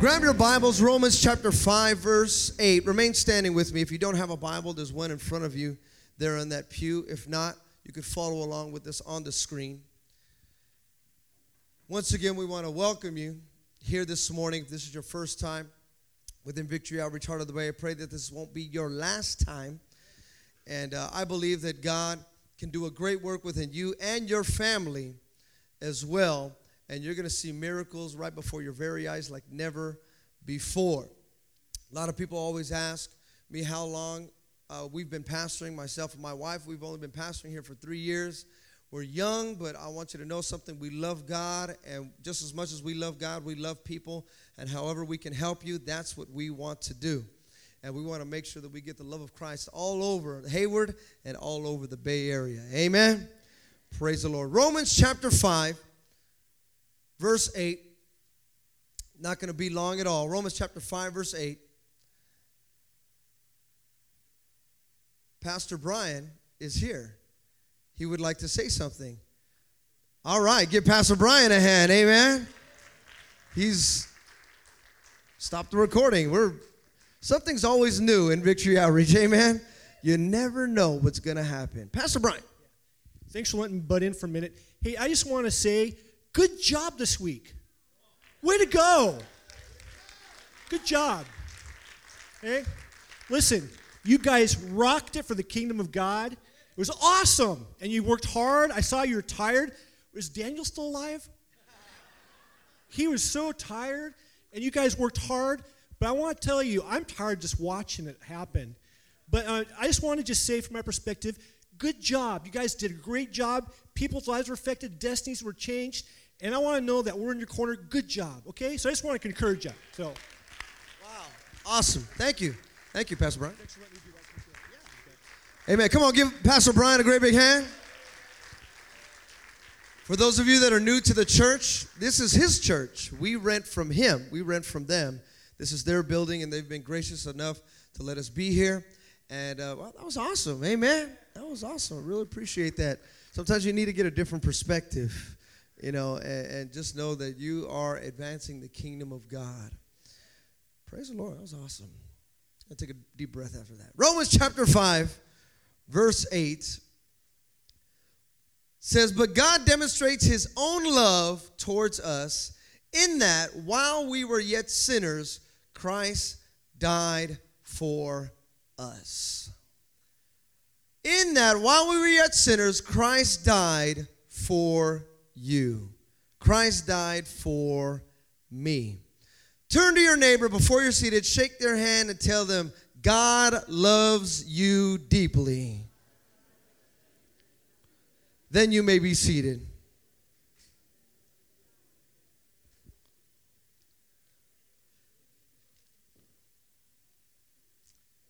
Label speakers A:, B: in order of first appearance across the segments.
A: Grab your Bibles, Romans chapter 5, verse 8. Remain standing with me. If you don't have a Bible, there's one in front of you there in that pew. If not, you could follow along with us on the screen. Once again, we want to welcome you here this morning. If this is your first time within Victory Outreach Heart of the Bay, I pray that this won't be your last time. And uh, I believe that God can do a great work within you and your family as well and you're going to see miracles right before your very eyes like never before. A lot of people always ask me how long uh, we've been pastoring, myself and my wife. We've only been pastoring here for three years. We're young, but I want you to know something. We love God, and just as much as we love God, we love people. And however we can help you, that's what we want to do. And we want to make sure that we get the love of Christ all over Hayward and all over the Bay Area. Amen. Praise the Lord. Romans chapter 5 verse 8. Not going to be long at all. Romans chapter 5, verse 8. Pastor Brian is here. He would like to say something. All right, give Pastor Brian a hand. Amen. He's stopped the recording. We're something's always new in Victory Outreach. Amen. You never know what's going to happen. Pastor Brian.
B: Thanks for letting me butt in for a minute. Hey, I just want to say Good job this week. Way to go. Good job. Hey, listen, you guys rocked it for the kingdom of God. It was awesome. And you worked hard. I saw you were tired. Was Daniel still alive? He was so tired, and you guys worked hard. But I want to tell you, I'm tired just watching it happen. But uh, I just want to just say, from my perspective, good job. You guys did a great job. People's lives were affected, destinies were changed, and I want to know that we're in your corner. Good job, okay? So I just want to encourage you. So,
A: wow, awesome. Thank you, thank you, Pastor Brian. Amen. Come on, give Pastor Brian a great big hand. For those of you that are new to the church, this is his church. We rent from him. We rent from them. This is their building, and they've been gracious enough to let us be here. And uh, well, that was awesome. Amen. That was awesome. I really appreciate that. Sometimes you need to get a different perspective you know, and, and, just know that you are advancing the kingdom of God. Praise the Lord. That was awesome. i take a deep breath after that. Romans chapter 5, verse 8 says, But God demonstrates his own love towards us in that while we were yet sinners, Christ died for us. In that while we were yet sinners, Christ died for you. Christ died for me. Turn to your neighbor before you're seated, shake their hand, and tell them, God loves you deeply. Then you may be seated.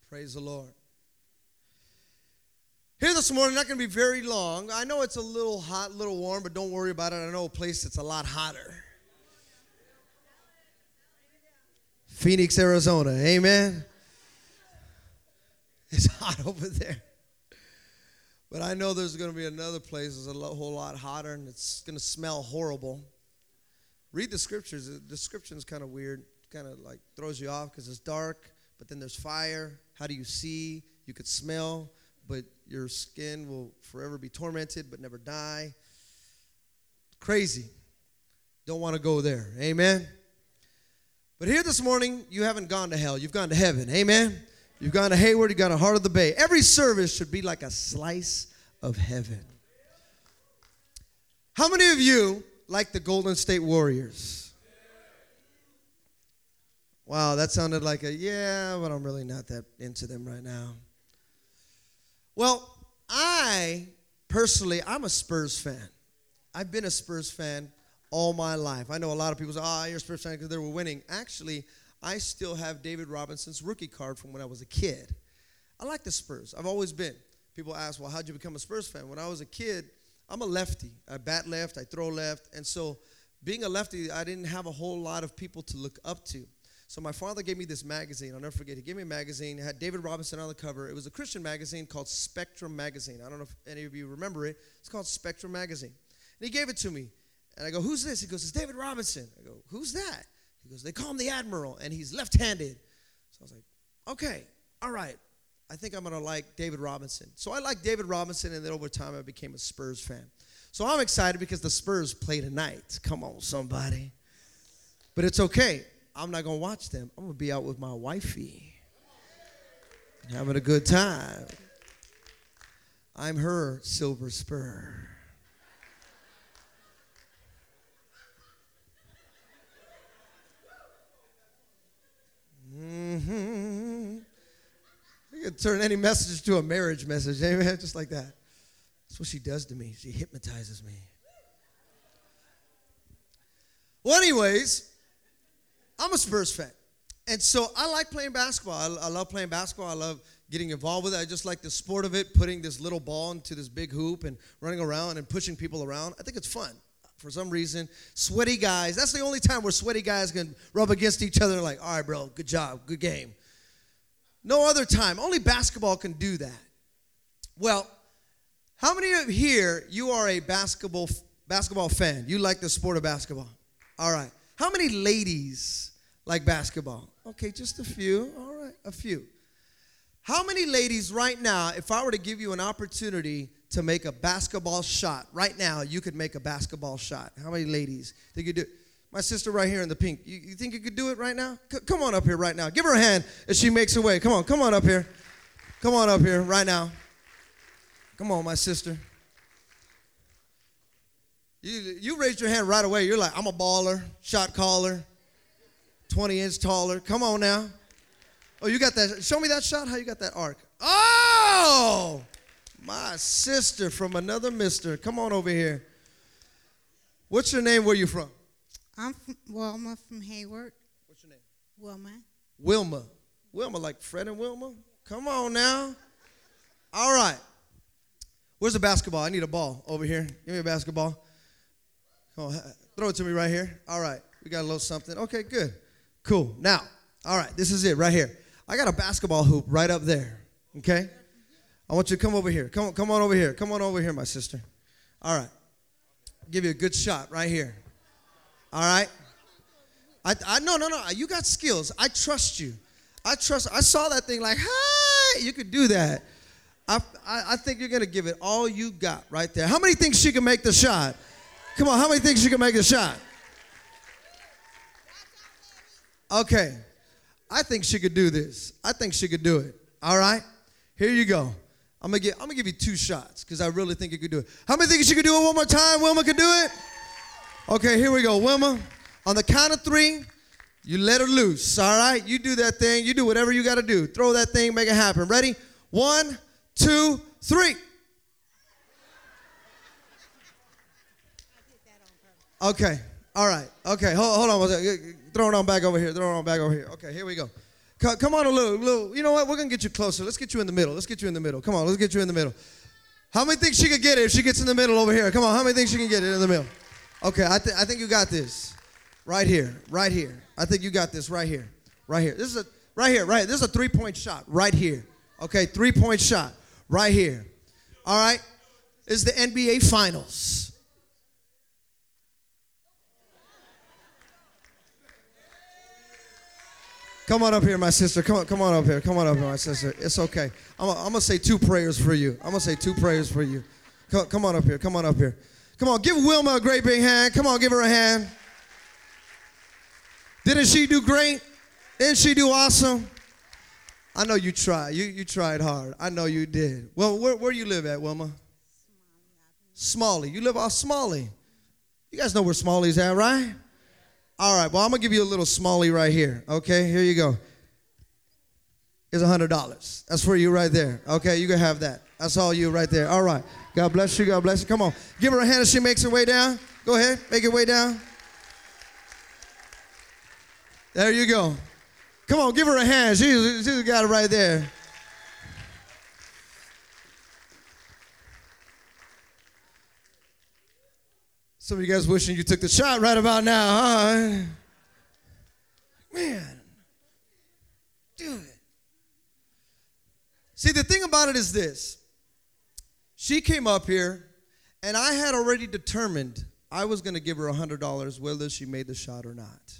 A: Praise the Lord. Here this morning, not going to be very long. I know it's a little hot, a little warm, but don't worry about it. I know a place that's a lot hotter. Phoenix, Arizona. Amen. It's hot over there. But I know there's going to be another place that's a whole lot hotter and it's going to smell horrible. Read the scriptures. The description is kind of weird, kind of like throws you off because it's dark, but then there's fire. How do you see? You could smell but your skin will forever be tormented but never die. Crazy. Don't want to go there. Amen. But here this morning, you haven't gone to hell. You've gone to heaven. Amen. You've gone to Hayward. You've gone to Heart of the Bay. Every service should be like a slice of heaven. How many of you like the Golden State Warriors? Wow, that sounded like a yeah, but I'm really not that into them right now. Well, I personally, I'm a Spurs fan. I've been a Spurs fan all my life. I know a lot of people say, oh, you're a Spurs fan because they were winning. Actually, I still have David Robinson's rookie card from when I was a kid. I like the Spurs. I've always been. People ask, well, how'd you become a Spurs fan? When I was a kid, I'm a lefty. I bat left, I throw left. And so, being a lefty, I didn't have a whole lot of people to look up to. So my father gave me this magazine. I'll never forget. He gave me a magazine. It had David Robinson on the cover. It was a Christian magazine called Spectrum Magazine. I don't know if any of you remember it. It's called Spectrum Magazine. And he gave it to me. And I go, who's this? He goes, it's David Robinson. I go, who's that? He goes, They call him the Admiral, and he's left handed. So I was like, Okay, all right. I think I'm going to like David Robinson. So I liked David Robinson, and then over time I became a Spurs fan. So I'm excited because the Spurs play tonight. Come on, somebody. But it's okay. I'm not going to watch them. I'm going to be out with my wifey, having a good time. I'm her silver spur. Mm-hmm. You can turn any message to a marriage message, amen? Just like that. That's what she does to me. She hypnotizes me. Well, anyways, I'm a Spurs fan. And so I like playing basketball. I, I, love playing basketball. I love getting involved with it. I just like the sport of it, putting this little ball into this big hoop and running around and pushing people around. I think it's fun. For some reason, sweaty guys, that's the only time where sweaty guys can rub against each other like, all right, bro, good job, good game. No other time. Only basketball can do that. Well, how many of here you are a basketball basketball fan? You like the sport of basketball? All right. How many ladies like basketball? Okay, just a few. All right, a few. How many ladies right now, if I were to give you an opportunity to make a basketball shot, right now you could make a basketball shot? How many ladies think you do? it? My sister right here in the pink. You, you think you could do it right now? C- come on up here right now. Give her a hand as she makes her way. Come on, come on up here. Come on up here right now. Come on, my sister. You, you raised your hand right away. You're like, I'm a baller, shot caller, 20 inch taller. Come on now. Oh, you got that. Show me that shot. How you got that arc? Oh, my sister from another mister. Come on over here. What's your name? Where you from?
C: I'm from Wilma from Hayward.
A: What's your name?
C: Wilma.
A: Wilma. Wilma, like Fred and Wilma? Come on now. All right. Where's the basketball? I need a ball over here. Give me a basketball. On, throw it to me right here. All right. We got a little something. Okay, good. Cool. Now, all right, this is it right here. I got a basketball hoop right up there. Okay? I want you to come over here. Come on, come on over here. Come on over here, my sister. All right. give you a good shot right here. All right? I, I no no no. You got skills. I trust you. I trust. I saw that thing like, hey, you could do that. I, I, I think you're gonna give it all you got right there. How many think she can make the shot? Come on, how many think she can make a shot? Okay. I think she could do this. I think she could do it. All right? Here you go. I'm gonna, get, I'm gonna give you two shots because I really think you could do it. How many think she could do it one more time? Wilma could do it? Okay, here we go. Wilma, on the count of three, you let her loose, all right? You do that thing. You do whatever you got to do. Throw that thing, make it happen. Ready? One, two, three. Okay, all right. Okay, hold, hold on. Throw it on back over here. Throw it on back over here. Okay, here we go. Come on a little, little. You know what? We're to get you closer. Let's get you in the middle. Let's get you in the middle. Come on, let's get you in the middle. How many think she could get it if she gets in the middle over here? Come on, how many think she can get it in the middle? Okay, I, th- I think you got this. Right here, right here. I think you got this right here, right here. This is a, right here, right. This is a three point shot right here. Okay, three point shot right here. All right, this is the NBA Finals. Come on up here, my sister. Come on, come on up here. Come on up here, my sister. It's okay. I'm, gonna say two prayers for you. I'm gonna say two prayers for you. Come, come on up here. Come on up here. Come on, give Wilma a great big hand. Come on, give her a hand. Didn't she do great? Didn't she do awesome? I know you tried. You, you tried hard. I know you did. Well, where, where you live at, Wilma? Smalley. You live off Smalley. You guys know where Smalley's at, right? All right. Well, I'm gonna give you a little Smalley right here. Okay, here you go. Here's a hundred dollars. That's for you right there. Okay, you can have that. That's all you right there. All right. God bless you. God bless you. Come on. Give her a hand as she makes her way down. Go ahead. Make your way down. There you go. Come on, give her a hand. She's got it right there. Some of you guys wishing you took the shot right about now, huh? Man, do it. See, the thing about it is this she came up here, and I had already determined I was going to give her $100 whether she made the shot or not.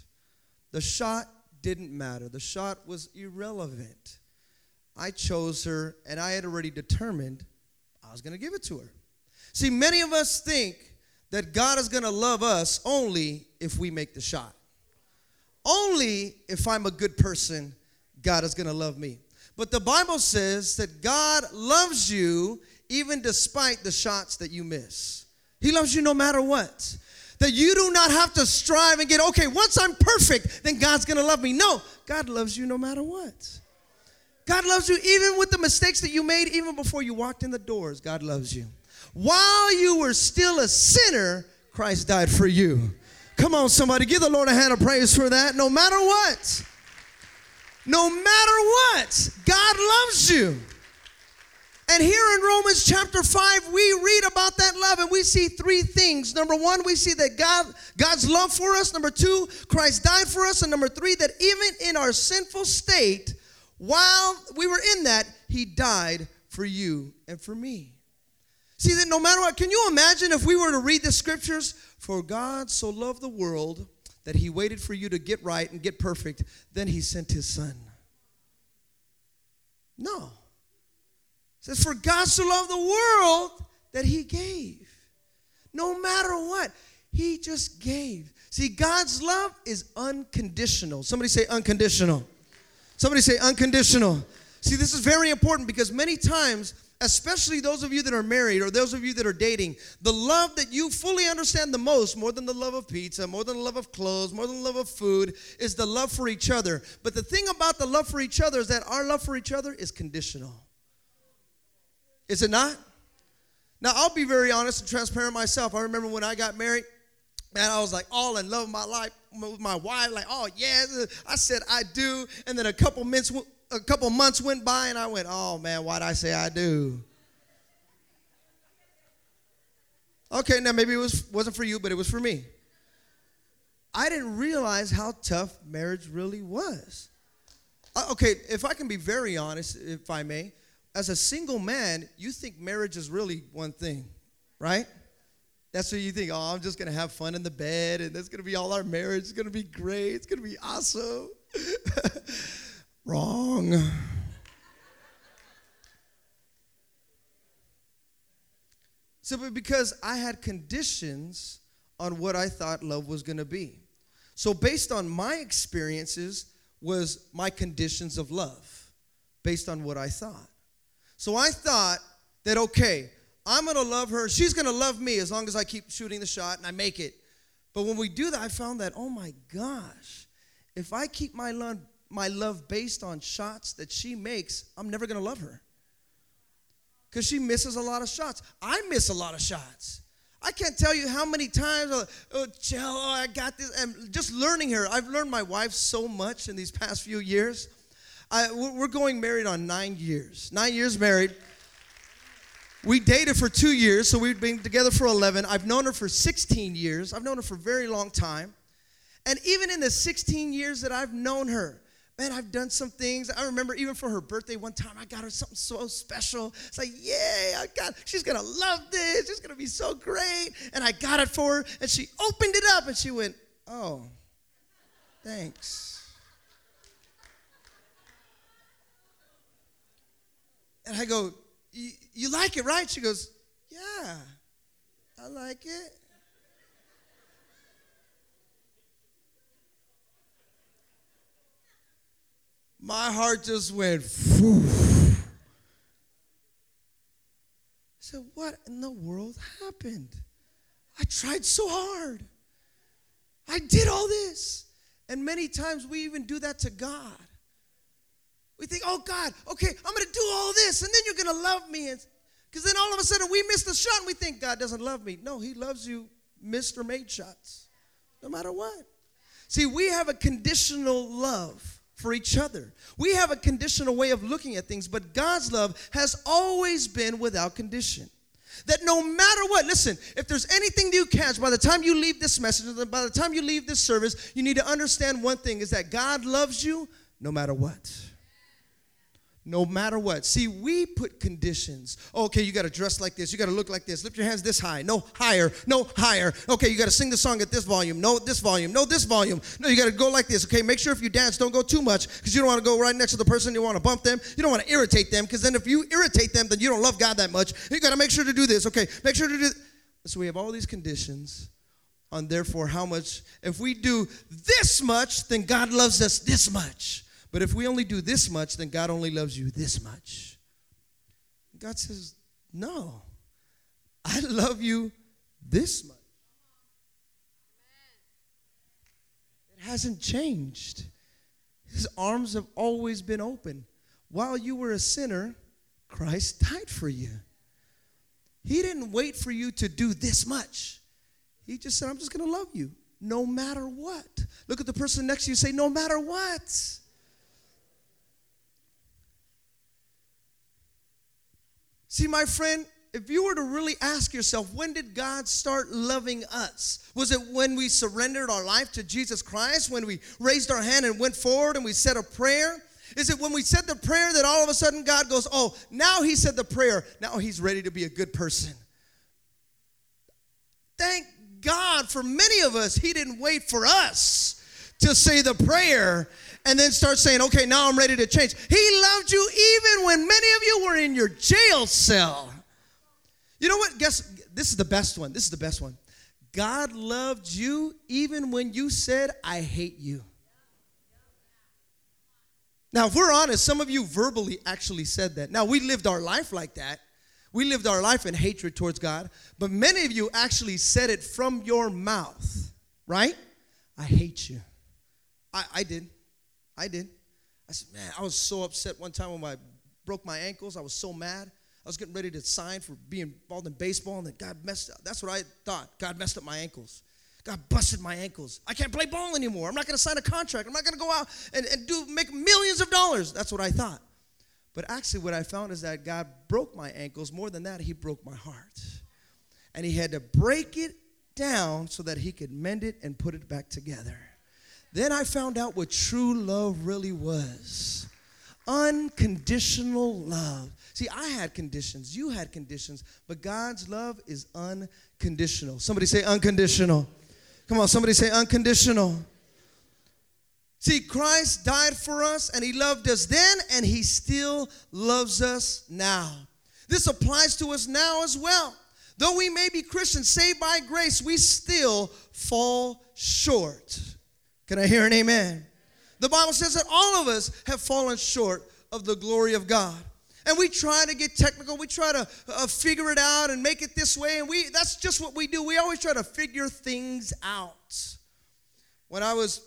A: The shot didn't matter, the shot was irrelevant. I chose her, and I had already determined I was going to give it to her. See, many of us think that God is going to love us only if we make the shot. Only if I'm a good person, God is going to love me. But the Bible says that God loves you even despite the shots that you miss. He loves you no matter what. That you do not have to strive and get, okay, once I'm perfect, then God's gonna love me. No, God loves you no matter what. God loves you even with the mistakes that you made, even before you walked in the doors. God loves you. While you were still a sinner, Christ died for you. Come on, somebody, give the Lord a hand of praise for that. No matter what, no matter what, God loves you. And here in Romans chapter 5, we read about that love and we see three things. Number one, we see that God, God's love for us. Number two, Christ died for us. And number three, that even in our sinful state, while we were in that, He died for you and for me. See that no matter what, can you imagine if we were to read the scriptures? For God so loved the world that He waited for you to get right and get perfect, then He sent His Son. No says, For God so loved the world that he gave. No matter what, he just gave. See, God's love is unconditional. Somebody say unconditional. Somebody say unconditional. See, this is very important because many times, especially those of you that are married or those of you that are dating, the love that you fully understand the most, more than the love of pizza, more than the love of clothes, more than the love of food, is the love for each other. But the thing about the love for each other is that our love for each other is conditional. Is it not? Now, I'll be very honest and transparent myself. I remember when I got married, man, I was like all in love with my life, with my wife, like, oh, yeah. I said, I do. And then a couple months, a couple months went by, and I went, oh, man, why'd I say I do? Okay, now maybe it was, wasn't for you, but it was for me. I didn't realize how tough marriage really was. Uh, okay, if I can be very honest, if I may, as a single man, you think marriage is really one thing, right? That's what you think. Oh, I'm just gonna have fun in the bed, and that's gonna be all our marriage. It's gonna be great. It's gonna be awesome. Wrong. Simply because I had conditions on what I thought love was gonna be. So, based on my experiences, was my conditions of love, based on what I thought. So I thought that, okay, I'm going to love her. She's going to love me as long as I keep shooting the shot and I make it. But when we do that, I found that, oh my gosh, if I keep my love, my love based on shots that she makes, I'm never to love her. Because she misses a lot of shots. I miss a lot of shots. I can't tell you how many times, uh, oh, oh, oh, I got this. And just learning her, I've learned my wife so much in these past few years. I, we're going married on nine years. Nine years married. We dated for two years, so we've been together for 11. I've known her for 16 years. I've known her for a very long time. And even in the 16 years that I've known her, man, I've done some things. I remember even for her birthday one time, I got her something so special. It's like, yay, I got, she's gonna love this. She's gonna be so great. And I got it for her, and she opened it up and she went, oh, thanks. And I go, You like it, right? She goes, Yeah, I like it. My heart just went, Phew. I said, What in the world happened? I tried so hard. I did all this. And many times we even do that to God. We think, oh God, okay, I'm gonna do all this, and then you're gonna love me. Because then all of a sudden we miss the shot and we think God doesn't love me. No, He loves you, Mr. Made Shots, no matter what. See, we have a conditional love for each other. We have a conditional way of looking at things, but God's love has always been without condition. That no matter what, listen, if there's anything you catch by the time you leave this message, by the time you leave this service, you need to understand one thing is that God loves you no matter what no matter what. See, we put conditions. Okay, you got to dress like this. You got to look like this. Lift your hands this high. No higher. No higher. Okay, you got to sing the song at this volume. No, this volume. No, this volume. No, you got to go like this. Okay, make sure if you dance, don't go too much because you don't want to go right next to the person. You want to bump them. You don't want to irritate them because then if you irritate them, then you don't love God that much. You got to make sure to do this. Okay, make sure to do. So we have all these conditions on therefore how much. If we do this much, then God loves us this much. But if we only do this much, then God only loves you this much. God says, No, I love you this much. It hasn't changed. His arms have always been open. While you were a sinner, Christ died for you. He didn't wait for you to do this much. He just said, I'm just going to love you no matter what. Look at the person next to you say, No matter what. See, my friend, if you were to really ask yourself, when did God start loving us? Was it when we surrendered our life to Jesus Christ, when we raised our hand and went forward and we said a prayer? Is it when we said the prayer that all of a sudden God goes, Oh, now he said the prayer, now he's ready to be a good person? Thank God for many of us, he didn't wait for us to say the prayer and then start saying, okay, now I'm ready to change. He loved you even when many of you were in your jail cell. You know what? Guess this is the best one. This is the best one. God loved you even when you said, I hate you. Now, if we're honest, some of you verbally actually said that. Now, we lived our life like that. We lived our life in hatred towards God, but many of you actually said it from your mouth, right? I hate you. I, I did. I did. I said, man, I was so upset one time when I broke my ankles. I was so mad. I was getting ready to sign for being involved in baseball, and then God messed up. That's what I thought. God messed up my ankles. God busted my ankles. I can't play ball anymore. I'm not going to sign a contract. I'm not going to go out and, and do make millions of dollars. That's what I thought. But actually, what I found is that God broke my ankles. More than that, He broke my heart. And He had to break it down so that He could mend it and put it back together. Then I found out what true love really was unconditional love. See, I had conditions, you had conditions, but God's love is unconditional. Somebody say unconditional. Come on, somebody say unconditional. See, Christ died for us and he loved us then and he still loves us now. This applies to us now as well. Though we may be Christians, saved by grace, we still fall short. Can I hear an amen? The Bible says that all of us have fallen short of the glory of God. And we try to get technical. We try to uh, figure it out and make it this way. And we that's just what we do. We always try to figure things out. When I was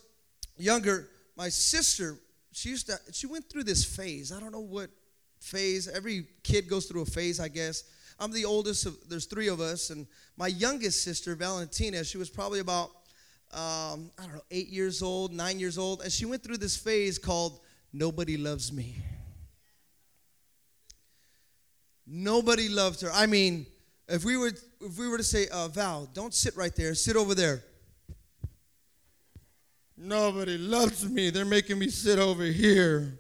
A: younger, my sister, she used to she went through this phase. I don't know what phase. Every kid goes through a phase, I guess. I'm the oldest of there's three of us and my youngest sister, Valentina, she was probably about um, I don't know, eight years old, nine years old, and she went through this phase called Nobody Loves Me. Nobody loved her. I mean, if we were if we were to say, uh, Val, don't sit right there, sit over there. Nobody loves me. They're making me sit over here.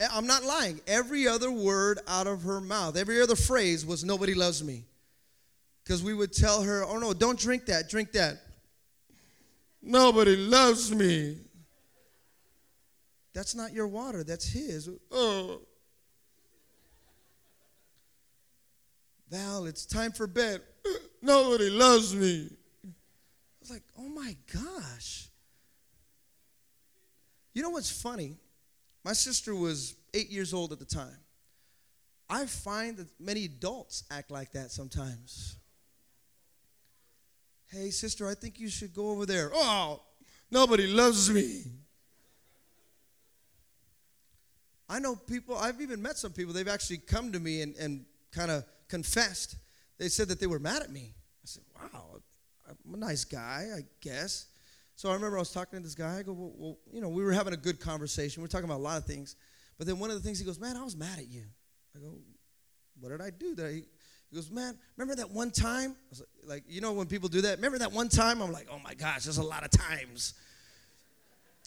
A: Eh, I'm not lying. Every other word out of her mouth, every other phrase was nobody loves me. Because we would tell her, oh no, don't drink that, drink that. Nobody loves me. That's not your water, that's his. Oh. Val, it's time for bed. Nobody loves me. I was like, oh my gosh. You know what's funny? My sister was eight years old at the time. I find that many adults act like that sometimes. Hey, sister, I think you should go over there. Oh, nobody loves me. I know people, I've even met some people, they've actually come to me and, and kind of confessed. They said that they were mad at me. I said, wow, I'm a nice guy, I guess. So I remember I was talking to this guy. I go, well, well, you know, we were having a good conversation. We are talking about a lot of things. But then one of the things he goes, man, I was mad at you. I go, what did I do? Did I, he goes, man, remember that one time? Was like, you know when people do that? Remember that one time? I'm like, oh my gosh, there's a lot of times.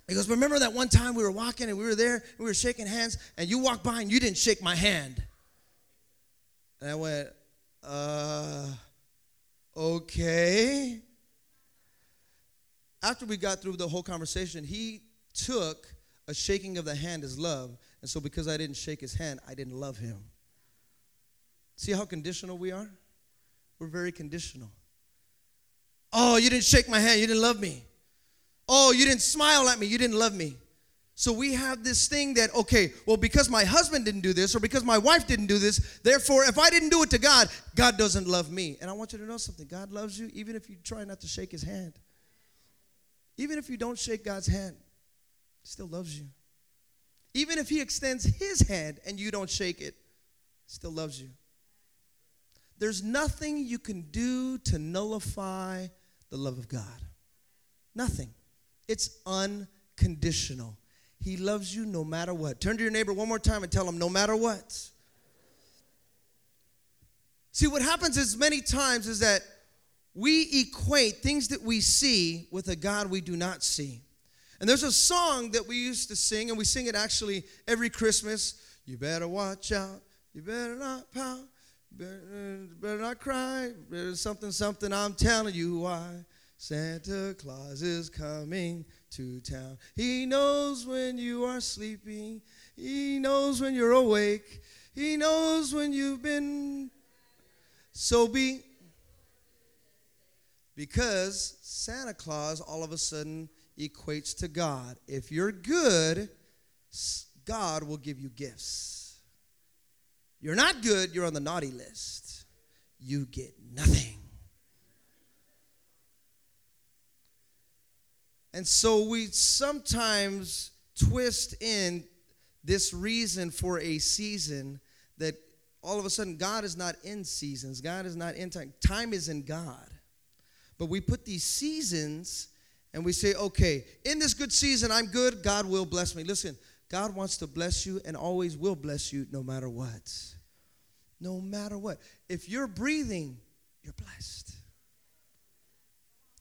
A: He goes, Remember that one time we were walking and we were there and we were shaking hands and you walked by and you didn't shake my hand? And I went, Uh, okay. After we got through the whole conversation, he took a shaking of the hand as love. And so because I didn't shake his hand, I didn't love him. See how conditional we are? We're very conditional. Oh, you didn't shake my hand, you didn't love me. Oh, you didn't smile at me, you didn't love me. So we have this thing that, okay, well, because my husband didn't do this or because my wife didn't do this, therefore, if I didn't do it to God, God doesn't love me. And I want you to know something God loves you even if you try not to shake his hand. Even if you don't shake God's hand, he still loves you. Even if he extends his hand and you don't shake it, still loves you. There's nothing you can do to nullify the love of God. Nothing. It's unconditional. He loves you no matter what. Turn to your neighbor one more time and tell him, no matter what. See, what happens is many times is that we equate things that we see with a God we do not see. And there's a song that we used to sing, and we sing it actually every Christmas. You better watch out. You better not pout. Better, not cry. Better something, something. I'm telling you why. Santa Claus is coming to town. He knows when you are sleeping. He knows when you're awake. He knows when you've been. So be. Because Santa Claus all of a sudden equates to God. If you're good, God will give you gifts. You're not good, you're on the naughty list. You get nothing. And so we sometimes twist in this reason for a season that all of a sudden God is not in seasons, God is not in time. Time is in God. But we put these seasons and we say, okay, in this good season, I'm good, God will bless me. Listen, God wants to bless you and always will bless you no matter what. No matter what. If you're breathing, you're blessed.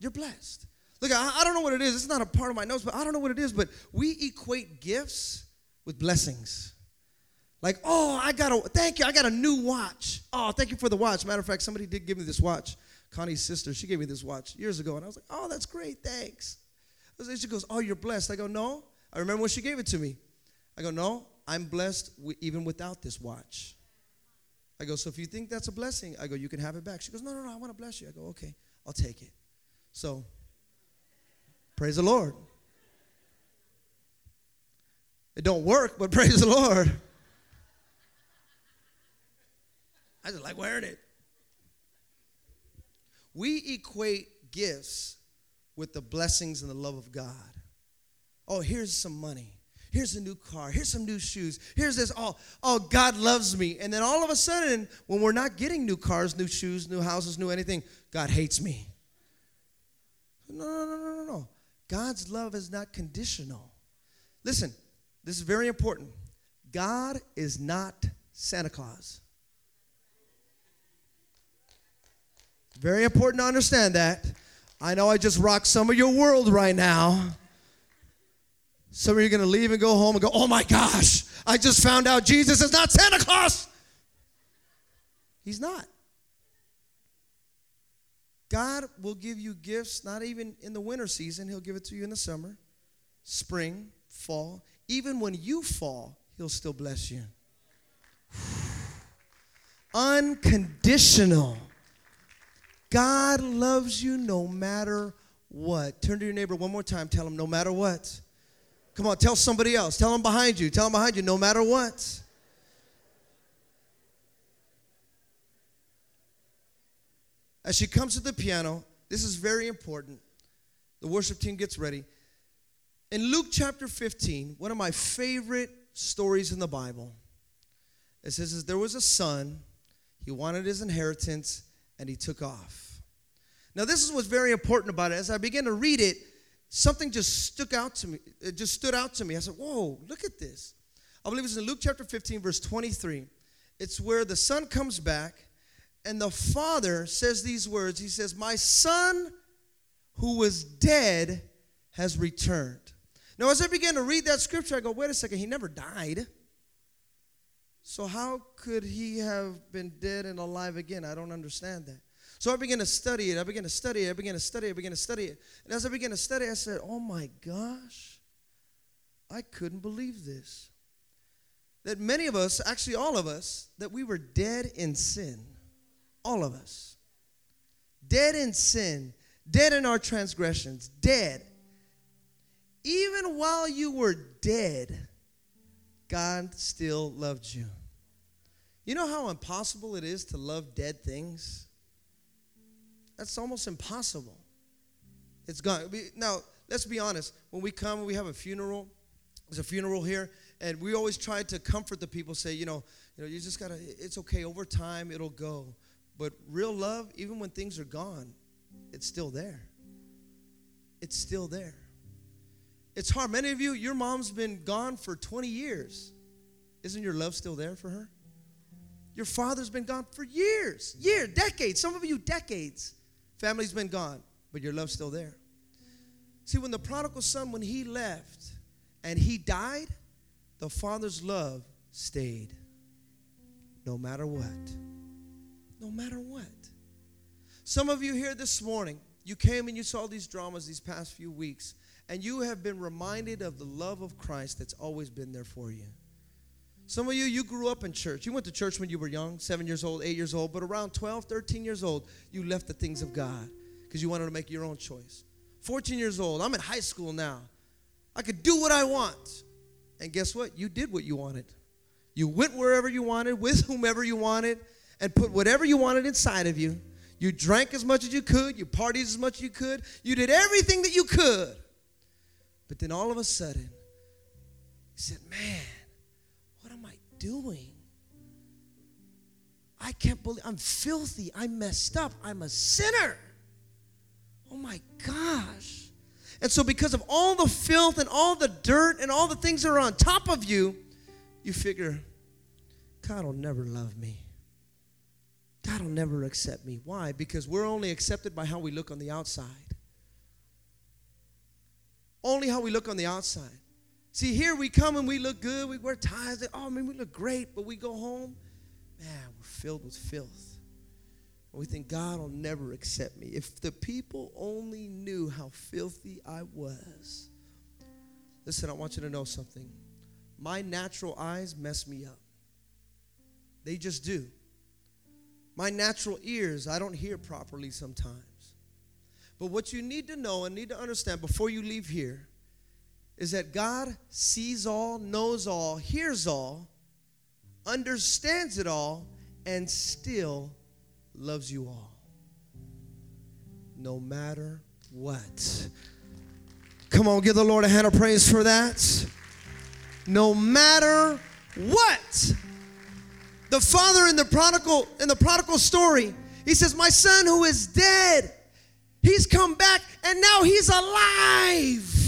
A: You're blessed. Look, I, I don't know what it is. It's not a part of my notes, but I don't know what it is. But we equate gifts with blessings. Like, oh, I got a, thank you, I got a new watch. Oh, thank you for the watch. Matter of fact, somebody did give me this watch. Connie's sister, she gave me this watch years ago, and I was like, oh, that's great, thanks. She goes, oh, you're blessed. I go, no. I remember when she gave it to me. I go, no, I'm blessed even without this watch. I go, so if you think that's a blessing, I go, you can have it back. She goes, no, no, no, I want to bless you. I go, okay, I'll take it. So, praise the Lord. It don't work, but praise the Lord. I just like wearing it. We equate gifts with the blessings and the love of God. Oh, here's some money. Here's a new car. Here's some new shoes. Here's this. Oh, oh, God loves me. And then all of a sudden, when we're not getting new cars, new shoes, new houses, new anything, God hates me. No, no, no, no, no, no. God's love is not conditional. Listen, this is very important. God is not Santa Claus. Very important to understand that. I know I just rocked some of your world right now. Some of you are going to leave and go home and go, oh my gosh, I just found out Jesus is not Santa Claus. He's not. God will give you gifts, not even in the winter season, He'll give it to you in the summer, spring, fall. Even when you fall, He'll still bless you. Unconditional. God loves you no matter what. Turn to your neighbor one more time. Tell him, no matter what. Come on, tell somebody else. Tell them behind you. Tell them behind you, no matter what. As she comes to the piano, this is very important. The worship team gets ready. In Luke chapter 15, one of my favorite stories in the Bible, it says there was a son, he wanted his inheritance, and he took off. Now, this is what's very important about it. As I began to read it, something just stuck out to me. It just stood out to me. I said, Whoa, look at this. I believe it's in Luke chapter 15, verse 23. It's where the son comes back, and the father says these words He says, My son who was dead has returned. Now, as I began to read that scripture, I go, wait a second, he never died. So, how could he have been dead and alive again? I don't understand that. So I began to study it. I began to study it. I began to study it. I began to study it. And as I began to study, I said, oh my gosh, I couldn't believe this. That many of us, actually all of us, that we were dead in sin. All of us. Dead in sin, dead in our transgressions, dead. Even while you were dead, God still loved you. You know how impossible it is to love dead things? That's almost impossible. It's gone. Now, let's be honest. When we come, we have a funeral. There's a funeral here, and we always try to comfort the people. Say, you know, you know, you just gotta. It's okay. Over time, it'll go. But real love, even when things are gone, it's still there. It's still there. It's hard. Many of you, your mom's been gone for 20 years. Isn't your love still there for her? Your father's been gone for years, years, decades. Some of you, decades. Family's been gone, but your love's still there. See, when the prodigal son, when he left and he died, the father's love stayed. No matter what. No matter what. Some of you here this morning, you came and you saw these dramas these past few weeks, and you have been reminded of the love of Christ that's always been there for you. Some of you, you grew up in church. You went to church when you were young, seven years old, eight years old, but around 12, 13 years old, you left the things of God because you wanted to make your own choice. 14 years old, I'm in high school now. I could do what I want. And guess what? You did what you wanted. You went wherever you wanted, with whomever you wanted, and put whatever you wanted inside of you. You drank as much as you could, you partied as much as you could, you did everything that you could. But then all of a sudden, you said, Man, doing? I can't believe I'm filthy. I'm messed up. I'm a sinner. Oh my gosh. And so, because of all the filth and all the dirt and all the things that are on top of you, you figure, God will never love me. God will never accept me. Why? Because we're only accepted by how we look on the outside. Only how we look on the outside. See, here we come and we look good. We wear ties. Oh, man, we look great. But we go home, man, we're filled with filth. And we think God will never accept me. If the people only knew how filthy I was. Listen, I want you to know something. My natural eyes mess me up, they just do. My natural ears, I don't hear properly sometimes. But what you need to know and need to understand before you leave here is that God sees all, knows all, hears all, understands it all, and still loves you all. No matter what. Come on, give the Lord a hand of praise for that. No matter what. The father in the prodigal in the prodigal story, he says, "My son who is dead, he's come back and now he's alive."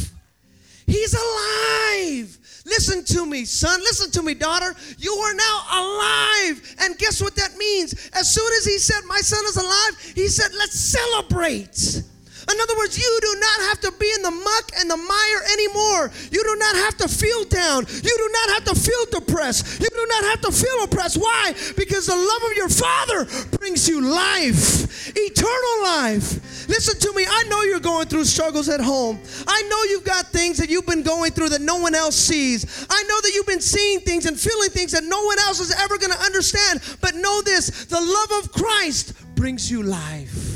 A: He's alive. Listen to me, son. Listen to me, daughter. You are now alive. And guess what that means? As soon as he said, My son is alive, he said, Let's celebrate. In other words, you do not have to be in the muck and the mire anymore. You do not have to feel down. You do not have to feel depressed. You do not have to feel oppressed. Why? Because the love of your Father brings you life, eternal life. Listen to me. I know you're going through struggles at home. I know you've got things that you've been going through that no one else sees. I know that you've been seeing things and feeling things that no one else is ever going to understand. But know this the love of Christ brings you life.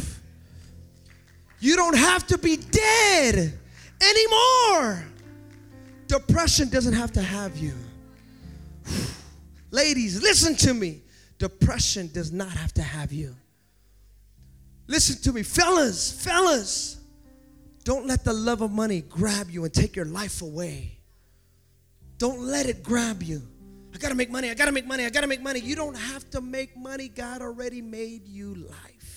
A: You don't have to be dead anymore. Depression doesn't have to have you. Ladies, listen to me. Depression does not have to have you. Listen to me, fellas, fellas. Don't let the love of money grab you and take your life away. Don't let it grab you. I gotta make money, I gotta make money, I gotta make money. You don't have to make money. God already made you life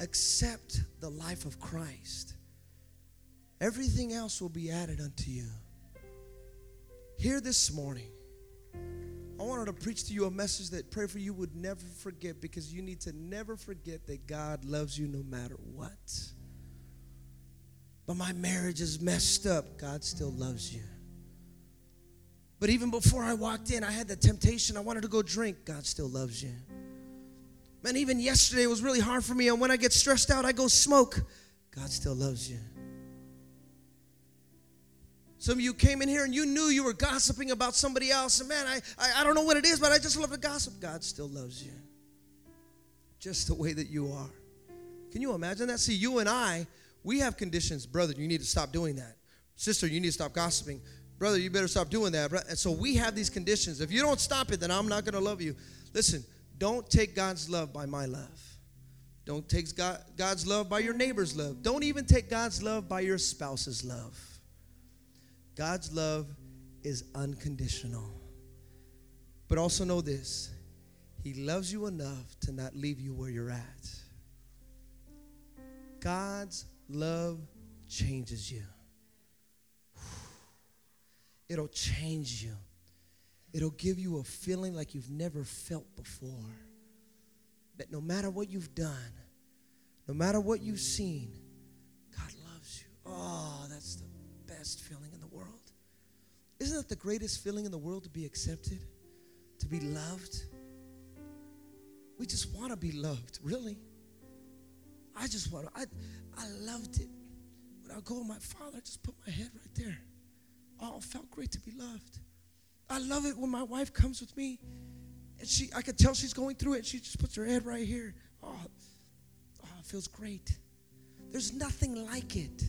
A: accept the life of Christ, everything else will be added unto you. Here this morning, I wanted to preach to you a message that pray for you would never forget because you need to never forget that God loves you no matter what. but my marriage is messed up. God still loves you. But even before I walked in, I had the temptation. I wanted to go drink. God still loves you. Man, even yesterday was really hard for me. And when I get stressed out, I go smoke. God still loves you. Some of you came in here and you knew you were gossiping about somebody else. And man, I, I, I don't know what it is, but I just love to gossip. God still loves you. Just the way that you are. Can you imagine that? See, you and I, we have conditions. Brother, you need to stop doing that. Sister, you need to stop gossiping. Brother, you better stop doing that. And so we have these conditions. If you don't stop it, then I'm not going to love you. Listen, don't take God's love by my love. Don't take God, God's love by your neighbor's love. Don't even take God's love by your spouse's love. God's love is unconditional. But also know this He loves you enough to not leave you where you're at. God's love changes you. It'll change you. It'll give you a feeling like you've never felt before. That no matter what you've done, no matter what you've seen, God loves you. Oh, that's the best feeling in the world. Isn't that the greatest feeling in the world to be accepted, to be loved? We just want to be loved, really. I just want to, I, I loved it. When I go my father, I just put my head right there. Oh, felt great to be loved. I love it when my wife comes with me and she I could tell she's going through it. and She just puts her head right here. Oh, oh, it feels great. There's nothing like it.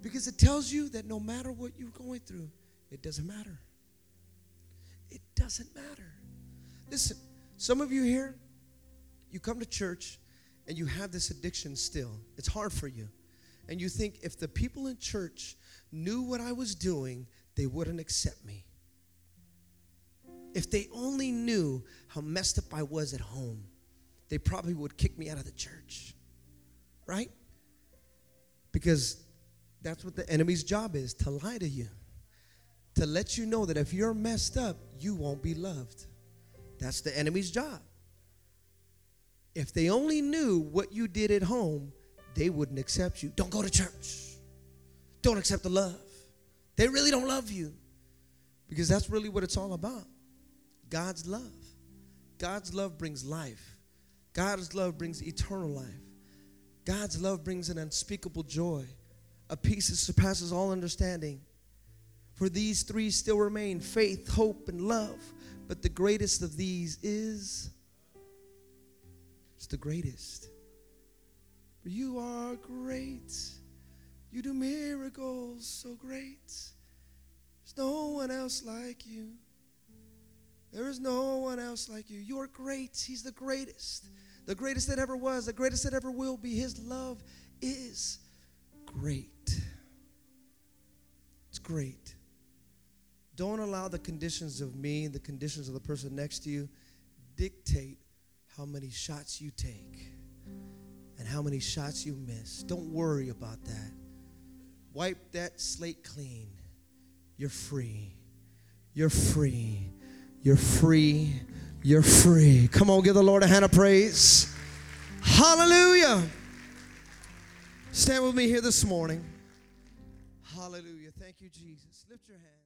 A: Because it tells you that no matter what you're going through, it doesn't matter. It doesn't matter. Listen, some of you here, you come to church and you have this addiction still. It's hard for you. And you think if the people in church knew what I was doing, they wouldn't accept me. If they only knew how messed up I was at home, they probably would kick me out of the church. Right? Because that's what the enemy's job is to lie to you, to let you know that if you're messed up, you won't be loved. That's the enemy's job. If they only knew what you did at home, they wouldn't accept you. Don't go to church don't accept the love. They really don't love you. Because that's really what it's all about God's love. God's love brings life, God's love brings eternal life. God's love brings an unspeakable joy, a peace that surpasses all understanding. For these three still remain faith, hope, and love. But the greatest of these is it's the greatest. You are great. You do miracles so great. There's no one else like you. There is no one else like you. You're great. He's the greatest. The greatest that ever was, the greatest that ever will be. His love is great. It's great. Don't allow the conditions of me the conditions of the person next to you dictate how many shots you take and how many shots you miss. Don't worry about that. Wipe that slate clean. You're free. You're free. You're free. You're free. Come on, give the Lord a hand of praise. Hallelujah. Stand with me here this morning. Hallelujah. Thank you, Jesus. Lift your hand.